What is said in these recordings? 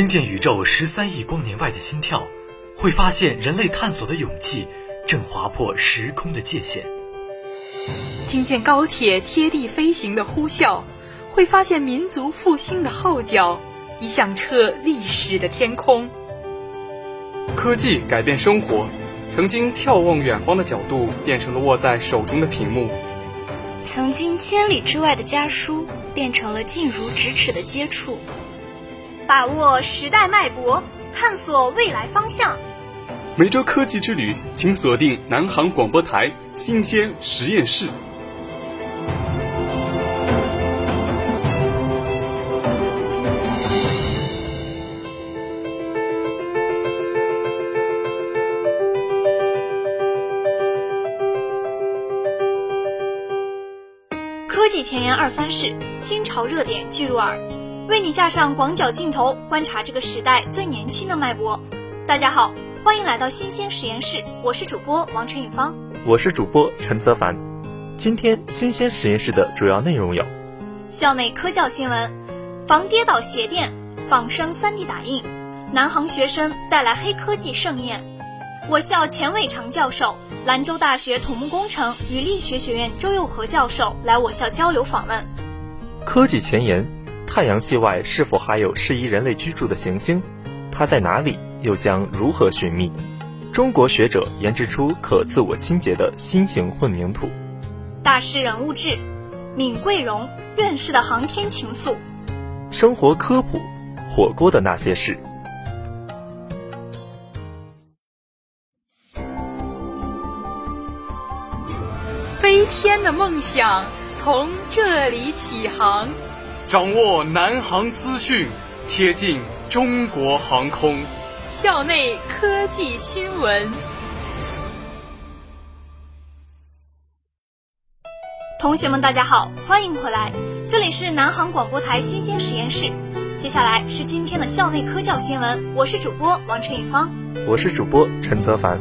听见宇宙十三亿光年外的心跳，会发现人类探索的勇气正划破时空的界限；听见高铁贴地飞行的呼啸，会发现民族复兴的号角已响彻历史的天空。科技改变生活，曾经眺望远方的角度变成了握在手中的屏幕，曾经千里之外的家书变成了近如咫尺的接触。把握时代脉搏，探索未来方向。每周科技之旅，请锁定南航广播台新鲜实验室。科技前沿二三事，新潮热点聚入耳。为你架上广角镜头，观察这个时代最年轻的脉搏。大家好，欢迎来到新鲜实验室，我是主播王晨宇芳，我是主播陈泽凡。今天新鲜实验室的主要内容有：校内科教新闻，防跌倒鞋垫仿生 3D 打印，南航学生带来黑科技盛宴，我校钱伟长教授、兰州大学土木工程与力学学院周佑和教授来我校交流访问。科技前沿。太阳系外是否还有适宜人类居住的行星？它在哪里？又将如何寻觅？中国学者研制出可自我清洁的新型混凝土。大师人物志：闵桂荣院士的航天情愫。生活科普：火锅的那些事。飞天的梦想从这里起航。掌握南航资讯，贴近中国航空。校内科技新闻。同学们，大家好，欢迎回来，这里是南航广播台新鲜实验室。接下来是今天的校内科教新闻，我是主播王晨宇芳，我是主播陈泽凡。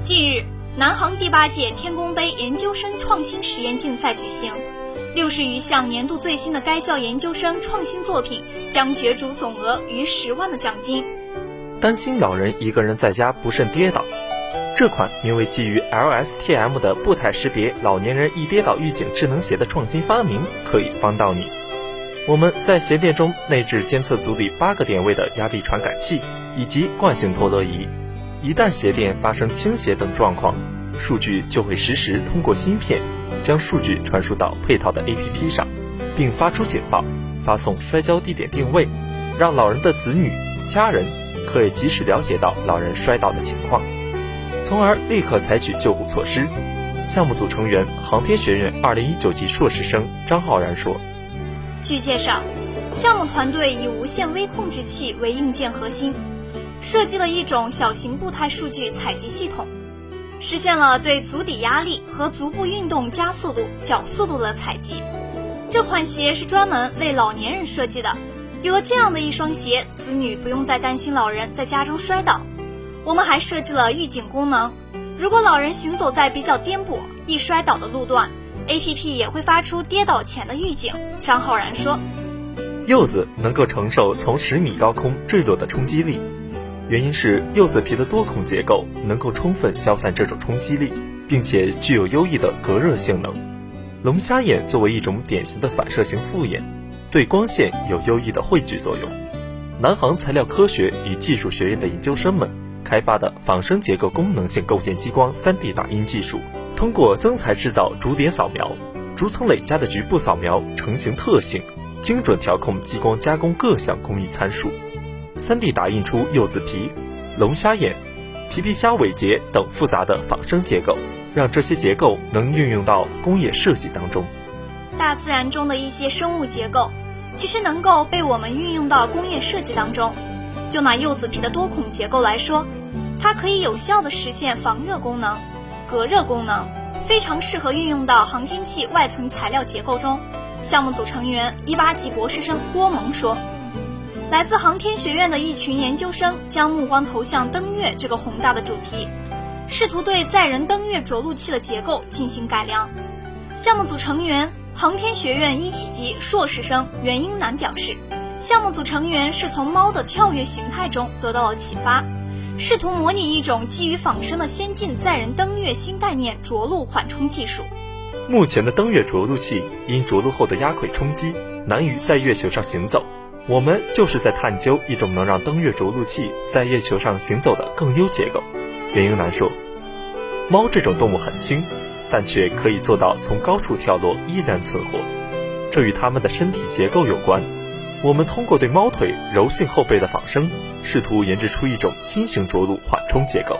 近日，南航第八届天宫杯研究生创新实验竞赛举行。六十余项年度最新的该校研究生创新作品将角逐总额逾十万的奖金。担心老人一个人在家不慎跌倒，这款名为基于 LSTM 的步态识别老年人易跌倒预警智能鞋的创新发明可以帮到你。我们在鞋垫中内置监测足底八个点位的压力传感器以及惯性陀螺仪，一旦鞋垫发生倾斜等状况，数据就会实时通过芯片。将数据传输到配套的 APP 上，并发出警报，发送摔跤地点定位，让老人的子女、家人可以及时了解到老人摔倒的情况，从而立刻采取救护措施。项目组成员、航天学院2019级硕士生张浩然说：“据介绍，项目团队以无线微控制器为硬件核心，设计了一种小型步态数据采集系统。”实现了对足底压力和足部运动加速度、角速度的采集。这款鞋是专门为老年人设计的。有了这样的一双鞋，子女不用再担心老人在家中摔倒。我们还设计了预警功能，如果老人行走在比较颠簸、易摔倒的路段，APP 也会发出跌倒前的预警。张浩然说：“柚子能够承受从十米高空坠落的冲击力。”原因是柚子皮的多孔结构能够充分消散这种冲击力，并且具有优异的隔热性能。龙虾眼作为一种典型的反射型复眼，对光线有优异的汇聚作用。南航材料科学与技术学院的研究生们开发的仿生结构功能性构件激光 3D 打印技术，通过增材制造逐点扫描、逐层累加的局部扫描成型特性，精准调控激光加工各项工艺参数。3D 打印出柚子皮、龙虾眼、皮皮虾尾节等复杂的仿生结构，让这些结构能运用到工业设计当中。大自然中的一些生物结构，其实能够被我们运用到工业设计当中。就拿柚子皮的多孔结构来说，它可以有效地实现防热功能、隔热功能，非常适合运用到航天器外层材料结构中。项目组成员一八级博士生郭萌说。来自航天学院的一群研究生将目光投向登月这个宏大的主题，试图对载人登月着陆器的结构进行改良。项目组成员、航天学院一七级硕士生袁英楠表示，项目组成员是从猫的跳跃形态中得到了启发，试图模拟一种基于仿生的先进载人登月新概念——着陆缓冲技术。目前的登月着陆器因着陆后的压轨冲击，难于在月球上行走。我们就是在探究一种能让登月着陆器在月球上行走的更优结构。袁英男说：“猫这种动物很轻，但却可以做到从高处跳落依然存活，这与它们的身体结构有关。”我们通过对猫腿柔性后背的仿生，试图研制出一种新型着陆缓冲结构。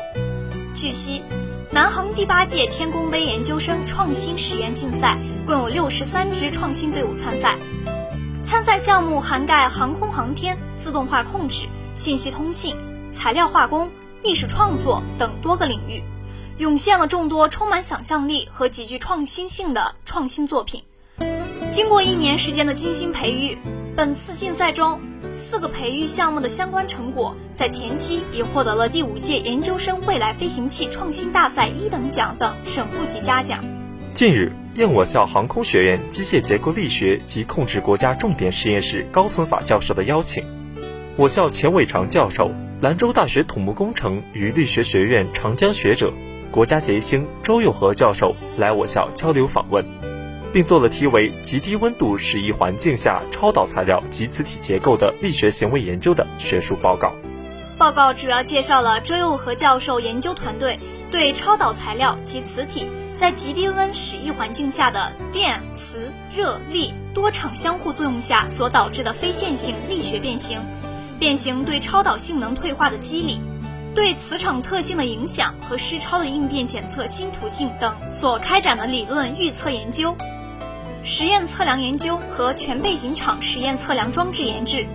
据悉，南航第八届天宫杯研究生创新实验竞赛共有六十三支创新队伍参赛，参赛项目涵盖航空航天、自动化控制、信息通信、材料化工、艺术创作等多个领域，涌现了众多充满想象力和极具创新性的创新作品。经过一年时间的精心培育。本次竞赛中，四个培育项目的相关成果在前期已获得了第五届研究生未来飞行器创新大赛一等奖等省部级嘉奖。近日，应我校航空学院机械结构力学及控制国家重点实验室高存法教授的邀请，我校钱伟长教授、兰州大学土木工程与力学学院长江学者、国家杰星周又和教授来我校交流访问。并做了题为“极低温度适宜环境下超导材料及磁体结构的力学行为研究”的学术报告。报告主要介绍了周又和教授研究团队对超导材料及磁体在极低温适宜环境下的电、磁、热、力多场相互作用下所导致的非线性力学变形、变形对超导性能退化的机理、对磁场特性的影响和失超的应变检测新途径等所开展的理论预测研究。实验测量研究和全背景场实验测量装置研制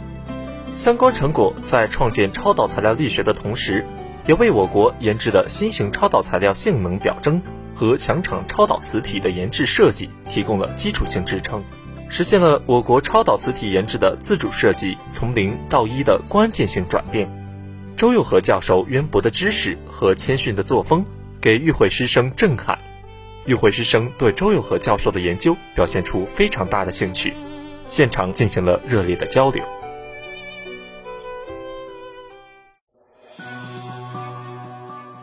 相关成果，在创建超导材料力学的同时，也为我国研制的新型超导材料性能表征和强场超导磁体的研制设计提供了基础性支撑，实现了我国超导磁体研制的自主设计从零到一的关键性转变。周又和教授渊博的知识和谦逊的作风，给与会师生震撼。与会师生对周友和教授的研究表现出非常大的兴趣，现场进行了热烈的交流。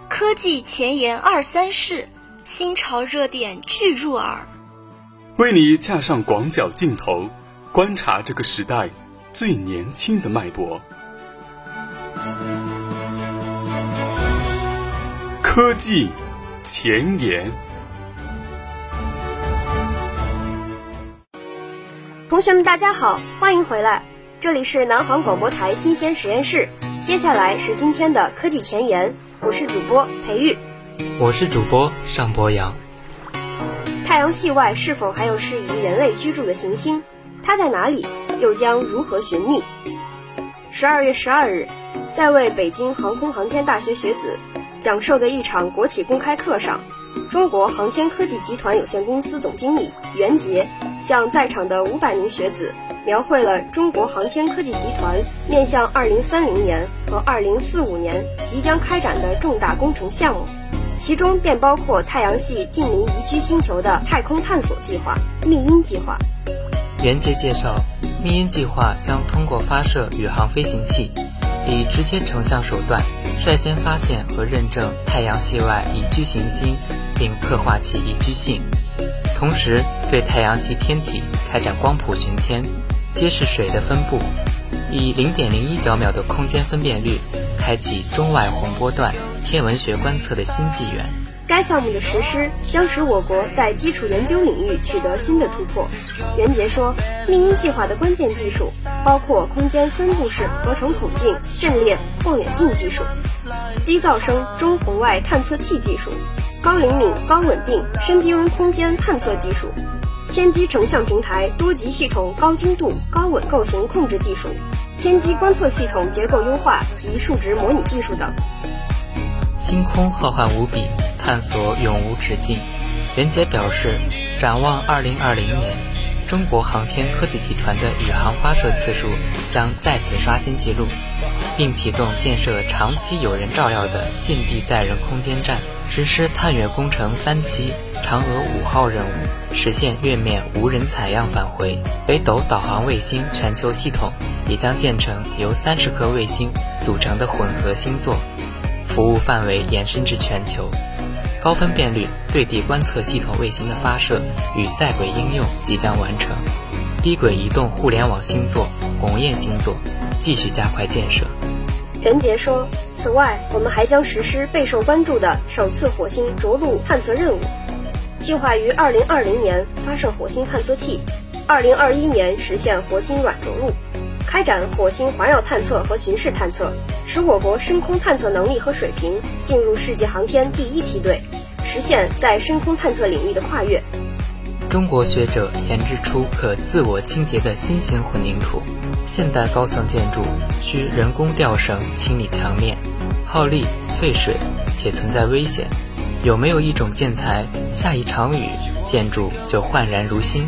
科技前沿二三事，新潮热点俱入耳，为你架上广角镜头，观察这个时代最年轻的脉搏。科技前沿。同学们，大家好，欢迎回来，这里是南航广播台新鲜实验室。接下来是今天的科技前沿，我是主播裴玉，我是主播尚博洋。太阳系外是否还有适宜人类居住的行星？它在哪里？又将如何寻觅？十二月十二日，在为北京航空航天大学学子讲授的一场国企公开课上。中国航天科技集团有限公司总经理袁杰向在场的五百名学子描绘了中国航天科技集团面向二零三零年和二零四五年即将开展的重大工程项目，其中便包括太阳系近邻宜居星球的太空探索计划——密音计划。袁杰介绍，密音计划将通过发射宇航飞行器，以直接成像手段，率先发现和认证太阳系外宜居行星。并刻画其宜居性，同时对太阳系天体开展光谱巡天，揭示水的分布，以零点零一角秒的空间分辨率，开启中外红波段天文学观测的新纪元。该项目的实施将使我国在基础研究领域取得新的突破。袁杰说，密音计划的关键技术包括空间分布式合成孔径阵列望远镜技术、低噪声中红外探测器技术。高灵敏、高稳定深低温空间探测技术，天基成像平台多级系统高精度高稳构型控制技术，天基观测系统结构优化及数值模拟技术等。星空浩瀚无比，探索永无止境。袁杰表示，展望2020年，中国航天科技集团的宇航发射次数将再次刷新纪录，并启动建设长期有人照料的近地载人空间站。实施探月工程三期嫦娥五号任务，实现月面无人采样返回。北斗导航卫星全球系统也将建成由三十颗卫星组成的混合星座，服务范围延伸至全球。高分辨率对地观测系统卫星的发射与在轨应用即将完成。低轨移动互联网星座鸿雁星座继续加快建设。任杰说：“此外，我们还将实施备受关注的首次火星着陆探测任务，计划于2020年发射火星探测器，2021年实现火星软着陆，开展火星环绕探测和巡视探测，使我国深空探测能力和水平进入世界航天第一梯队，实现在深空探测领域的跨越。”中国学者研制出可自我清洁的新型混凝土。现代高层建筑需人工吊绳清理墙面，耗力、费水，且存在危险。有没有一种建材，下一场雨，建筑就焕然如新？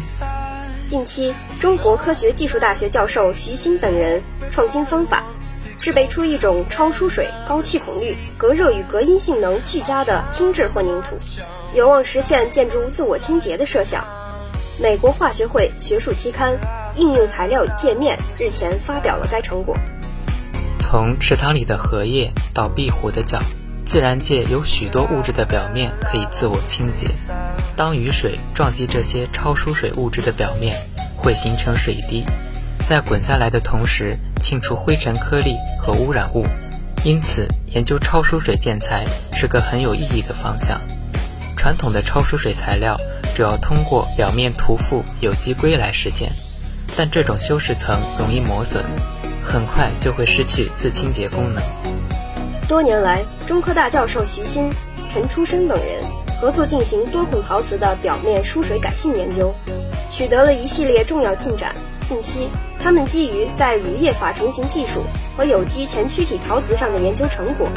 近期，中国科学技术大学教授徐新等人创新方法，制备出一种超疏水、高气孔率、隔热与隔音性能俱佳的轻质混凝土，有望实现建筑物自我清洁的设想。美国化学会学术期刊。应用材料与界面日前发表了该成果。从池塘里的荷叶到壁虎的脚，自然界有许多物质的表面可以自我清洁。当雨水撞击这些超疏水物质的表面，会形成水滴，在滚下来的同时清除灰尘颗粒和污染物。因此，研究超疏水建材是个很有意义的方向。传统的超疏水材料主要通过表面涂覆有机硅来实现。但这种修饰层容易磨损，很快就会失去自清洁功能。多年来，中科大教授徐新、陈初生等人合作进行多孔陶瓷的表面疏水改性研究，取得了一系列重要进展。近期，他们基于在乳液法成型技术和有机前躯体陶瓷上的研究成果，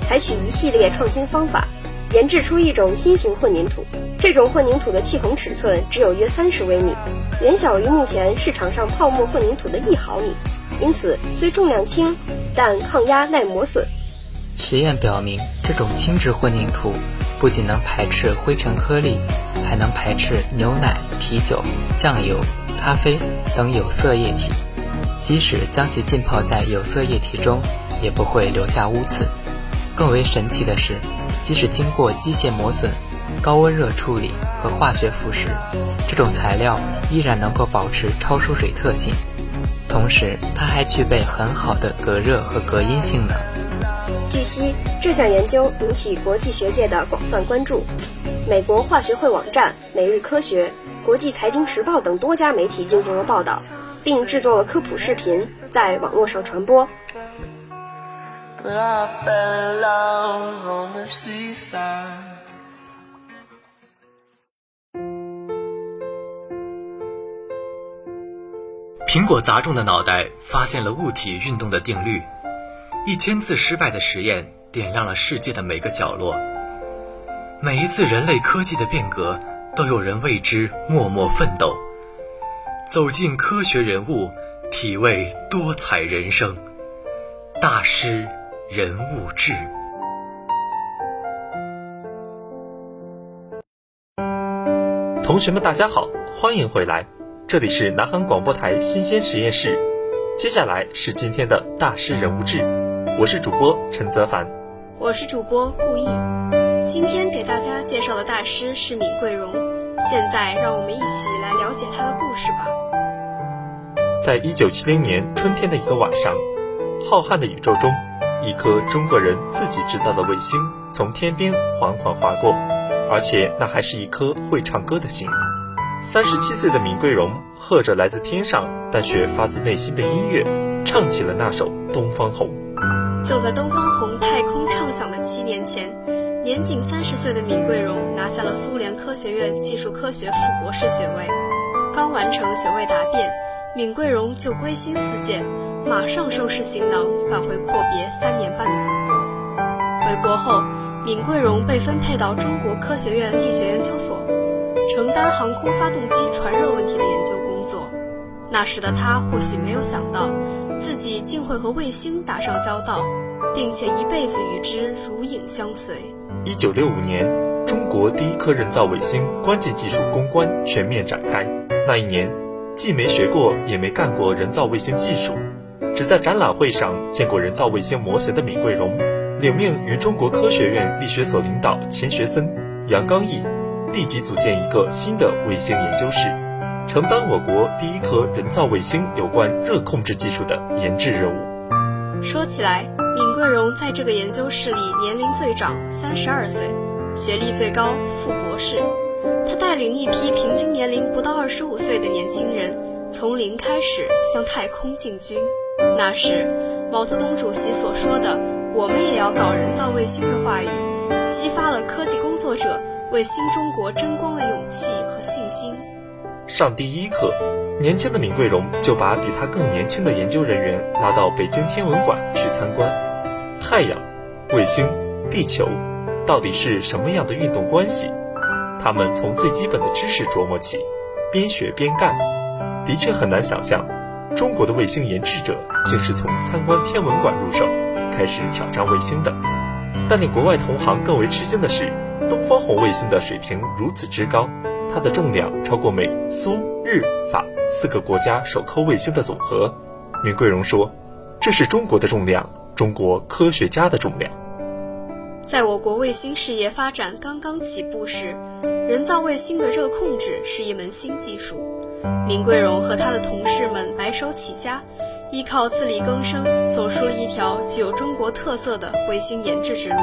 采取一系列创新方法，研制出一种新型混凝土。这种混凝土的气孔尺寸只有约三十微米。远小于目前市场上泡沫混凝土的一毫米，因此虽重量轻，但抗压耐磨损。实验表明，这种轻质混凝土不仅能排斥灰尘颗粒，还能排斥牛奶、啤酒、酱油、咖啡等有色液体。即使将其浸泡在有色液体中，也不会留下污渍。更为神奇的是，即使经过机械磨损。高温热处理和化学腐蚀，这种材料依然能够保持超疏水特性，同时它还具备很好的隔热和隔音性能。据悉，这项研究引起国际学界的广泛关注，美国化学会网站、每日科学、国际财经时报等多家媒体进行了报道，并制作了科普视频在网络上传播。苹果砸中的脑袋发现了物体运动的定律，一千次失败的实验点亮了世界的每个角落。每一次人类科技的变革，都有人为之默默奋斗。走进科学人物，体味多彩人生。大师人物志。同学们，大家好，欢迎回来。这里是南航广播台新鲜实验室，接下来是今天的大师人物志，我是主播陈泽凡，我是主播顾毅，今天给大家介绍的大师是闵桂荣，现在让我们一起来了解他的故事吧。在一九七零年春天的一个晚上，浩瀚的宇宙中，一颗中国人自己制造的卫星从天边缓缓划过，而且那还是一颗会唱歌的星。三十七岁的闵桂荣和着来自天上但却发自内心的音乐，唱起了那首《东方红》。就在东方红太空畅响的七年前，年仅三十岁的闵桂荣拿下了苏联科学院技术科学副博士学位。刚完成学位答辩，闵桂荣就归心似箭，马上收拾行囊返回阔别三年半的祖国。回国后，闵桂荣被分配到中国科学院力学研究所。承担航空发动机传热问题的研究工作，那时的他或许没有想到，自己竟会和卫星打上交道，并且一辈子与之如影相随。一九六五年，中国第一颗人造卫星关键技术攻关全面展开。那一年，既没学过也没干过人造卫星技术，只在展览会上见过人造卫星模型的闵桂荣，领命与中国科学院力学所领导钱学森、杨刚毅，立即组建一个新的卫星研究室，承担我国第一颗人造卫星有关热控制技术的研制任务。说起来，闵桂荣在这个研究室里年龄最长，三十二岁，学历最高，副博士。他带领一批平均年龄不到二十五岁的年轻人，从零开始向太空进军。那时，毛泽东主席所说的“我们也要搞人造卫星”的话语，激发了科技工作者为新中国争光的勇气和信心。上第一课，年轻的闵桂荣就把比他更年轻的研究人员拉到北京天文馆去参观。太阳、卫星、地球，到底是什么样的运动关系？他们从最基本的知识琢磨起，边学边干，的确很难想象，中国的卫星研制者竟是从参观天文馆入手，开始挑战卫星的。但令国外同行更为吃惊的是，东方红卫星的水平如此之高，它的重量超过美、苏、日、法四个国家首颗卫星的总和。闵桂荣说：“这是中国的重量，中国科学家的重量。”在我国卫星事业发展刚刚起步时，人造卫星的热控制是一门新技术。闵桂荣和他的同事们白手起家，依靠自力更生，走出了一条具有中国特色的卫星研制之路，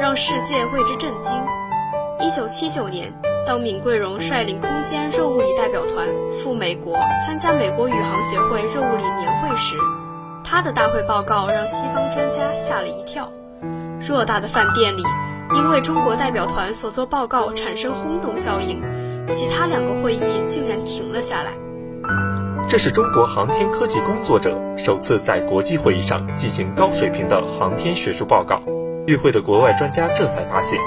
让世界为之震惊。一九七九年，当闵桂荣率领空间热物理代表团赴美国参加美国宇航学会热物理年会时，他的大会报告让西方专家吓了一跳。偌大的饭店里，因为中国代表团所做报告产生轰动效应，其他两个会议竟然停了下来。这是中国航天科技工作者首次在国际会议上进行高水平的航天学术报告。与会的国外专家这才发现，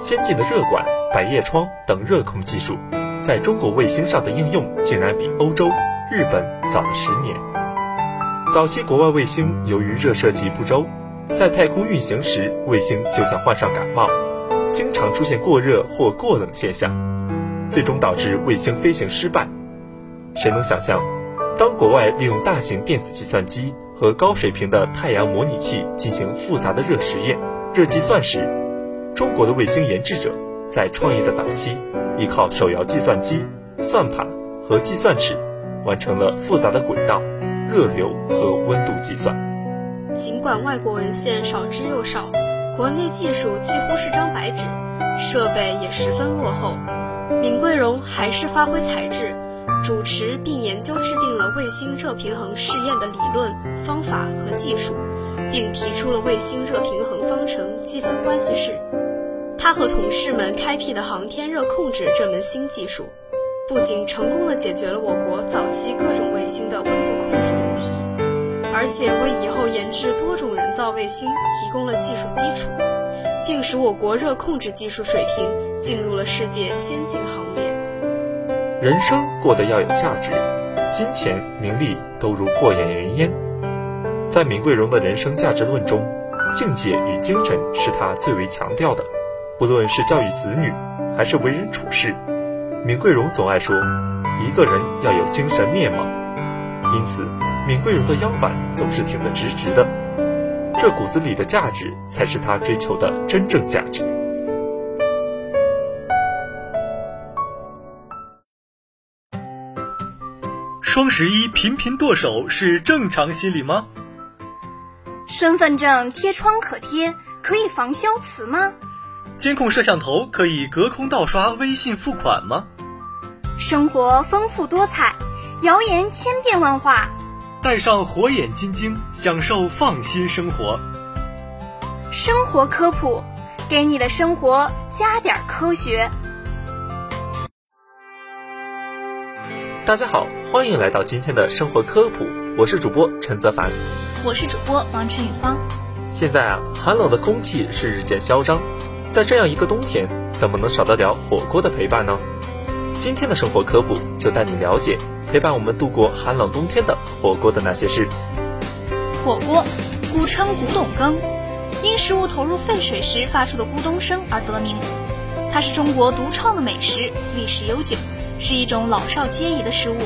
先进的热管、百叶窗等热控技术，在中国卫星上的应用竟然比欧洲、日本早了十年。早期国外卫星由于热设计不周。在太空运行时，卫星就像患上感冒，经常出现过热或过冷现象，最终导致卫星飞行失败。谁能想象，当国外利用大型电子计算机和高水平的太阳模拟器进行复杂的热实验、热计算时，中国的卫星研制者在创业的早期，依靠手摇计算机、算盘和计算尺，完成了复杂的轨道、热流和温度计算。尽管外国文献少之又少，国内技术几乎是张白纸，设备也十分落后，闵桂荣还是发挥才智，主持并研究制定了卫星热平衡试验的理论、方法和技术，并提出了卫星热平衡方程积分关系式。他和同事们开辟的航天热控制这门新技术，不仅成功地解决了我国早期各种卫星的温度控制问题。而且为以后研制多种人造卫星提供了技术基础，并使我国热控制技术水平进入了世界先进行列。人生过得要有价值，金钱、名利都如过眼云烟。在闵桂荣的人生价值论中，境界与精神是他最为强调的。不论是教育子女，还是为人处事，闵桂荣总爱说：“一个人要有精神面貌。”因此。闵桂荣的腰板总是挺得直直的，这骨子里的价值才是他追求的真正价值。双十一频频剁手是正常心理吗？身份证贴窗可贴，可以防消磁吗？监控摄像头可以隔空盗刷微信付款吗？生活丰富多彩，谣言千变万化。戴上火眼金睛，享受放心生活。生活科普，给你的生活加点科学。大家好，欢迎来到今天的生活科普，我是主播陈泽凡，我是主播王晨宇芳。现在啊，寒冷的空气是日渐嚣张，在这样一个冬天，怎么能少得了火锅的陪伴呢？今天的生活科普就带你了解陪伴我们度过寒冷冬天的火锅的那些事。火锅，古称古董羹，因食物投入沸水时发出的咕咚声而得名。它是中国独创的美食，历史悠久，是一种老少皆宜的食物。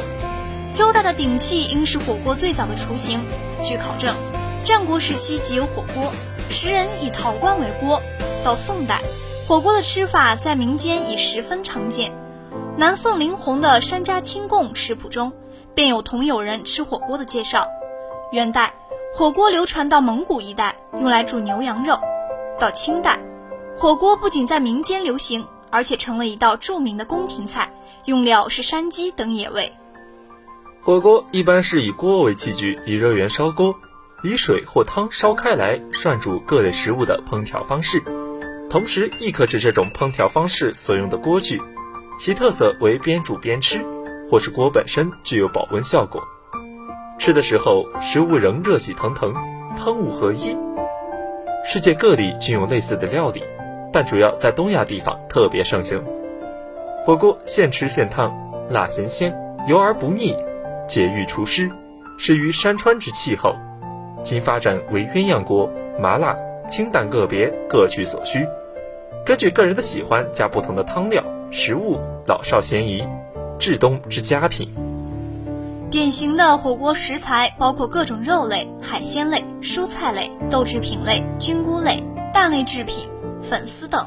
周代的鼎器应是火锅最早的雏形。据考证，战国时期即有火锅，时人以陶罐为锅。到宋代，火锅的吃法在民间已十分常见。南宋林洪的《山家清供食谱》中，便有同友人吃火锅的介绍。元代，火锅流传到蒙古一带，用来煮牛羊肉。到清代，火锅不仅在民间流行，而且成了一道著名的宫廷菜，用料是山鸡等野味。火锅一般是以锅为器具，以热源烧锅，以水或汤烧开来涮煮各类食物的烹调方式。同时，亦可指这种烹调方式所用的锅具，其特色为边煮边吃，或是锅本身具有保温效果。吃的时候，食物仍热气腾腾，汤物合一。世界各地均有类似的料理，但主要在东亚地方特别盛行。火锅现吃现烫，辣咸鲜，油而不腻。解郁除湿，适于山川之气候。今发展为鸳鸯锅，麻辣、清淡个别，各取所需。根据个人的喜欢，加不同的汤料、食物，老少咸宜，至冬之佳品。典型的火锅食材包括各种肉类、海鲜类、蔬菜类、豆制品类、菌菇类、蛋类制品、粉丝等，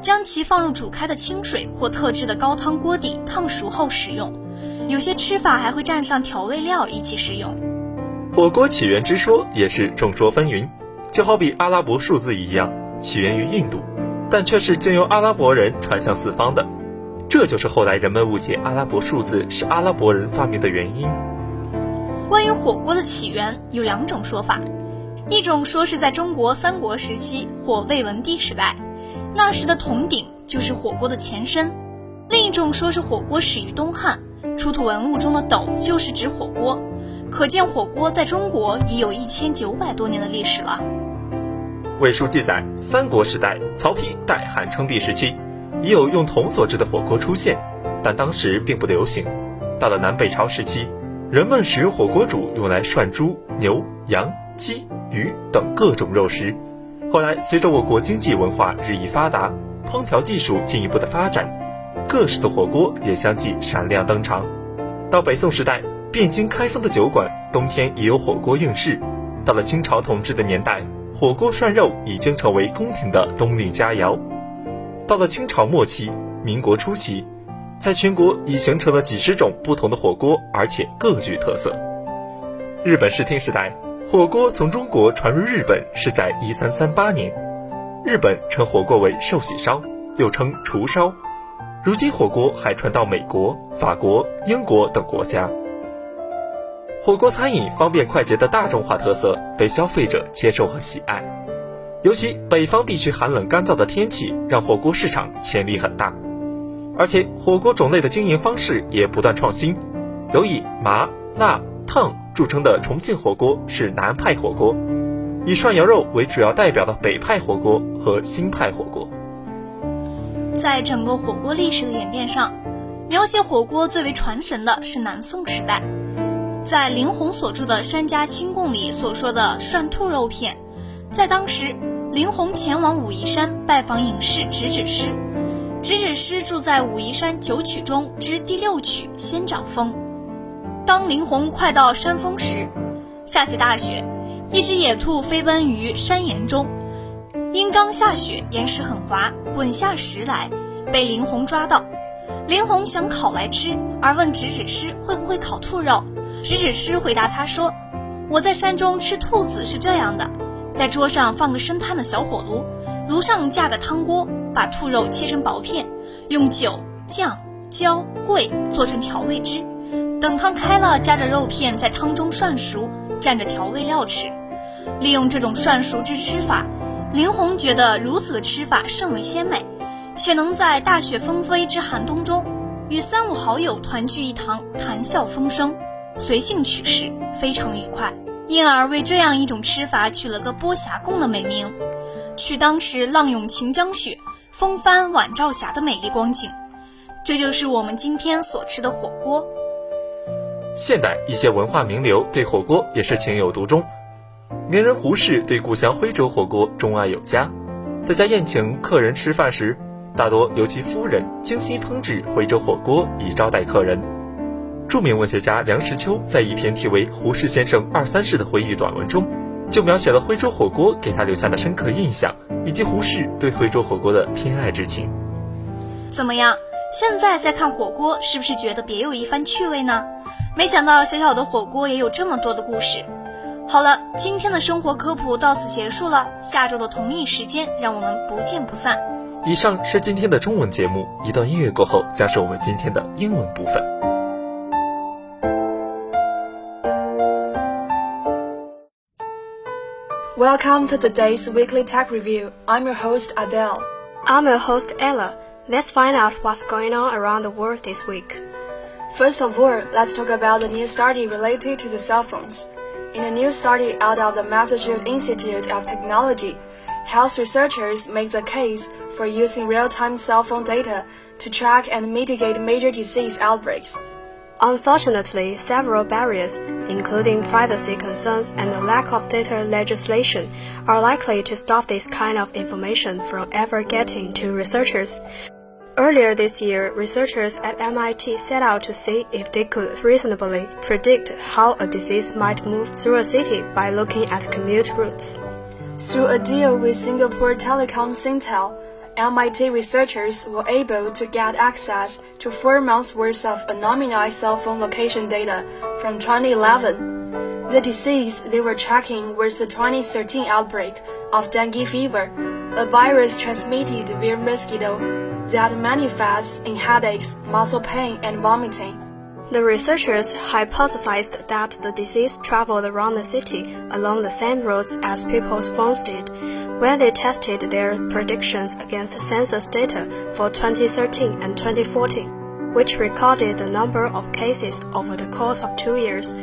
将其放入煮开的清水或特制的高汤锅底烫熟后食用。有些吃法还会蘸上调味料一起食用。火锅起源之说也是众说纷纭，就好比阿拉伯数字一样，起源于印度，但却是经由阿拉伯人传向四方的。这就是后来人们误解阿拉伯数字是阿拉伯人发明的原因。关于火锅的起源有两种说法，一种说是在中国三国时期或魏文帝时代，那时的铜鼎就是火锅的前身；另一种说是火锅始于东汉。出土文物中的斗就是指火锅，可见火锅在中国已有一千九百多年的历史了。魏书记载，三国时代曹丕代汉称帝时期，已有用铜所制的火锅出现，但当时并不流行。到了南北朝时期，人们使用火锅煮用来涮猪、牛、羊、鸡、鱼等各种肉食。后来随着我国经济文化日益发达，烹调技术进一步的发展。各式的火锅也相继闪亮登场。到北宋时代，汴京开封的酒馆冬天也有火锅应市。到了清朝统治的年代，火锅涮肉已经成为宫廷的冬令佳肴。到了清朝末期、民国初期，在全国已形成了几十种不同的火锅，而且各具特色。日本室町时代，火锅从中国传入日本是在一三三八年。日本称火锅为寿喜烧，又称厨烧。如今火锅还传到美国、法国、英国等国家。火锅餐饮方便快捷的大众化特色被消费者接受和喜爱，尤其北方地区寒冷干燥的天气让火锅市场潜力很大。而且火锅种类的经营方式也不断创新，有以麻辣烫著称的重庆火锅是南派火锅，以涮羊肉为主要代表的北派火锅和新派火锅。在整个火锅历史的演变上，描写火锅最为传神的是南宋时代。在林红所著的《山家清供》里所说的涮兔肉片，在当时，林红前往武夷山拜访隐士直指师，直指师住在武夷山九曲中之第六曲仙掌峰。当林红快到山峰时，下起大雪，一只野兔飞奔于山岩中。因刚下雪，岩石很滑，滚下石来，被林红抓到。林红想烤来吃，而问直指师会不会烤兔肉。食指师回答他说：“我在山中吃兔子是这样的，在桌上放个生炭的小火炉，炉上架个汤锅，把兔肉切成薄片，用酒、酱、椒、桂做成调味汁，等汤开了，夹着肉片在汤中涮熟，蘸着调味料吃。利用这种涮熟之吃法。”林红觉得如此的吃法甚为鲜美，且能在大雪纷飞之寒冬中，与三五好友团聚一堂，谈笑风生，随性取食，非常愉快。因而为这样一种吃法取了个“波霞贡”的美名，取当时浪涌秦江雪，风帆晚照霞的美丽光景。这就是我们今天所吃的火锅。现代一些文化名流对火锅也是情有独钟。名人胡适对故乡徽州火锅钟爱有加，在家宴请客人吃饭时，大多由其夫人精心烹制徽州火锅以招待客人。著名文学家梁实秋在一篇题为《胡适先生二三事》的回忆短文中，就描写了徽州火锅给他留下的深刻印象，以及胡适对徽州火锅的偏爱之情。怎么样？现在再看火锅，是不是觉得别有一番趣味呢？没想到小小的火锅也有这么多的故事。好了，今天的生活科普到此结束了。下周的同一时间，让我们不见不散。以上是今天的中文节目，一段音乐过后，将是我们今天的英文部分。Welcome to today's weekly tech review. I'm your host Adele. I'm your host Ella. Let's find out what's going on around the world this week. First of all, let's talk about the new study related to the cell phones. In a new study out of the Massachusetts Institute of Technology, health researchers make the case for using real-time cell phone data to track and mitigate major disease outbreaks. Unfortunately, several barriers, including privacy concerns and the lack of data legislation, are likely to stop this kind of information from ever getting to researchers. Earlier this year, researchers at MIT set out to see if they could reasonably predict how a disease might move through a city by looking at commute routes. Through a deal with Singapore Telecom Singtel, MIT researchers were able to get access to four months' worth of anonymized cell phone location data from 2011. The disease they were tracking was the 2013 outbreak of dengue fever, a virus transmitted via mosquito that manifests in headaches, muscle pain, and vomiting. The researchers hypothesized that the disease traveled around the city along the same roads as people's phones did when they tested their predictions against census data for 2013 and 2014, which recorded the number of cases over the course of two years.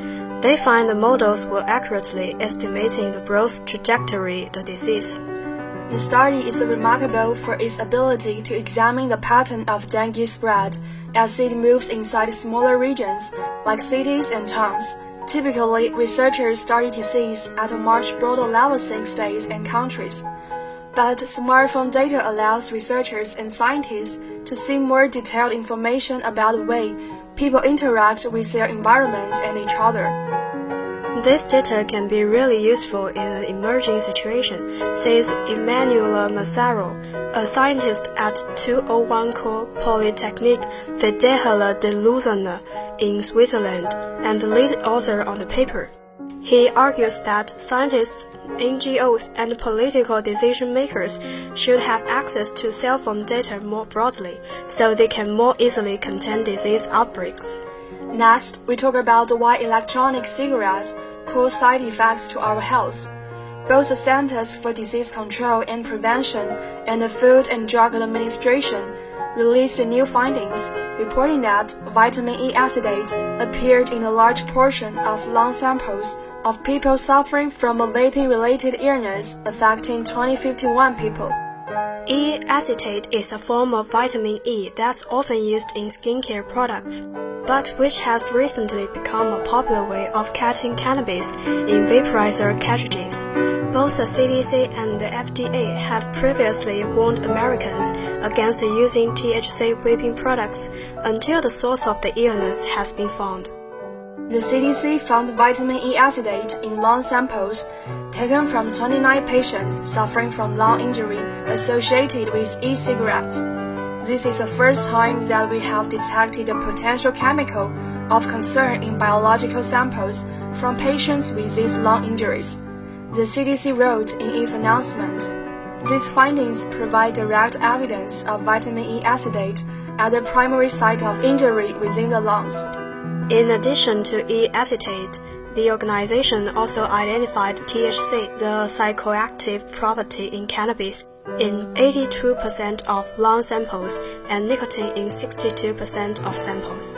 They find the models were accurately estimating the growth trajectory the disease. The study is remarkable for its ability to examine the pattern of dengue spread as it moves inside smaller regions, like cities and towns. Typically, researchers study disease at a much broader level in states and countries. But smartphone data allows researchers and scientists to see more detailed information about the way people interact with their environment and each other. This data can be really useful in an emerging situation, says Emmanuel Massaro, a scientist at 201 Core Polytechnique Fidèle de Lausanne in Switzerland and the lead author on the paper. He argues that scientists, NGOs, and political decision makers should have access to cell phone data more broadly so they can more easily contain disease outbreaks. Next, we talk about why electronic cigarettes cause side effects to our health. Both the Centers for Disease Control and Prevention and the Food and Drug Administration released new findings reporting that vitamin E acetate appeared in a large portion of lung samples of people suffering from a vaping related illness affecting 2051 people. E acetate is a form of vitamin E that's often used in skincare products but which has recently become a popular way of cutting cannabis in vaporizer cartridges. Both the CDC and the FDA had previously warned Americans against using THC vaping products until the source of the illness has been found. The CDC found vitamin E acetate in lung samples taken from 29 patients suffering from lung injury associated with e-cigarettes. This is the first time that we have detected a potential chemical of concern in biological samples from patients with these lung injuries. The CDC wrote in its announcement. These findings provide direct evidence of vitamin E acetate at the primary site of injury within the lungs. In addition to E acetate, the organization also identified THC, the psychoactive property in cannabis, in 82% of lung samples and nicotine in 62% of samples.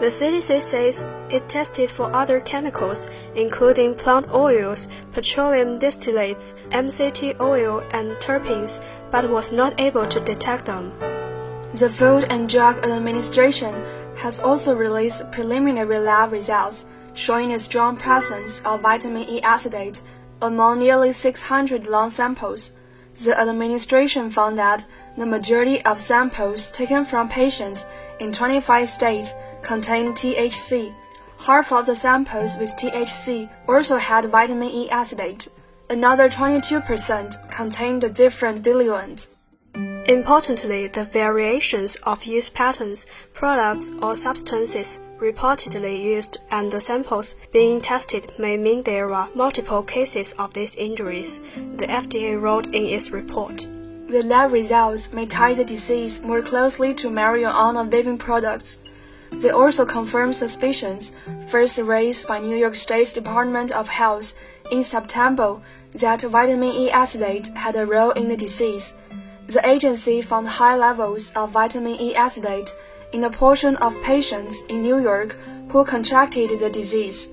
The CDC says it tested for other chemicals, including plant oils, petroleum distillates, MCT oil, and terpenes, but was not able to detect them. The Food and Drug Administration has also released preliminary lab results showing a strong presence of vitamin E acetate among nearly 600 lung samples the administration found that the majority of samples taken from patients in 25 states contained THC. Half of the samples with THC also had vitamin E acetate. Another 22% contained different diluents. Importantly, the variations of use patterns, products, or substances reportedly used and the samples being tested may mean there are multiple cases of these injuries, the FDA wrote in its report. The lab results may tie the disease more closely to marijuana vaping products. They also confirm suspicions first raised by New York State's Department of Health in September that vitamin E acetate had a role in the disease. The agency found high levels of vitamin E acetate in a portion of patients in New York who contracted the disease.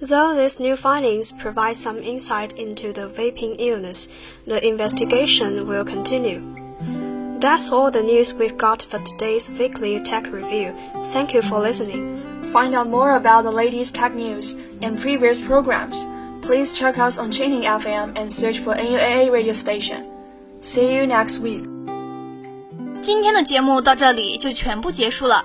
Though these new findings provide some insight into the vaping illness, the investigation will continue. That's all the news we've got for today's weekly tech review. Thank you for listening. Find out more about the latest tech news and previous programs. Please check us on Tuning FM and search for NUAA radio station. See you next week. 今天的节目到这里就全部结束了。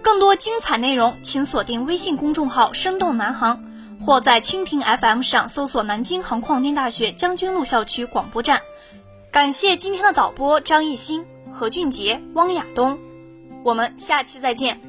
更多精彩内容，请锁定微信公众号“生动南航”，或在蜻蜓 FM 上搜索“南京航空航天大学将军路校区广播站”。感谢今天的导播张艺兴、何俊杰、汪亚东。我们下期再见。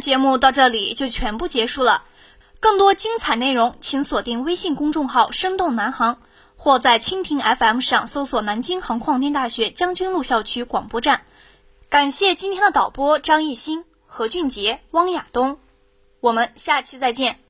节目到这里就全部结束了。更多精彩内容，请锁定微信公众号“生动南航”，或在蜻蜓 FM 上搜索“南京航空航天大学将军路校区广播站”。感谢今天的导播张艺兴、何俊杰、汪亚东，我们下期再见。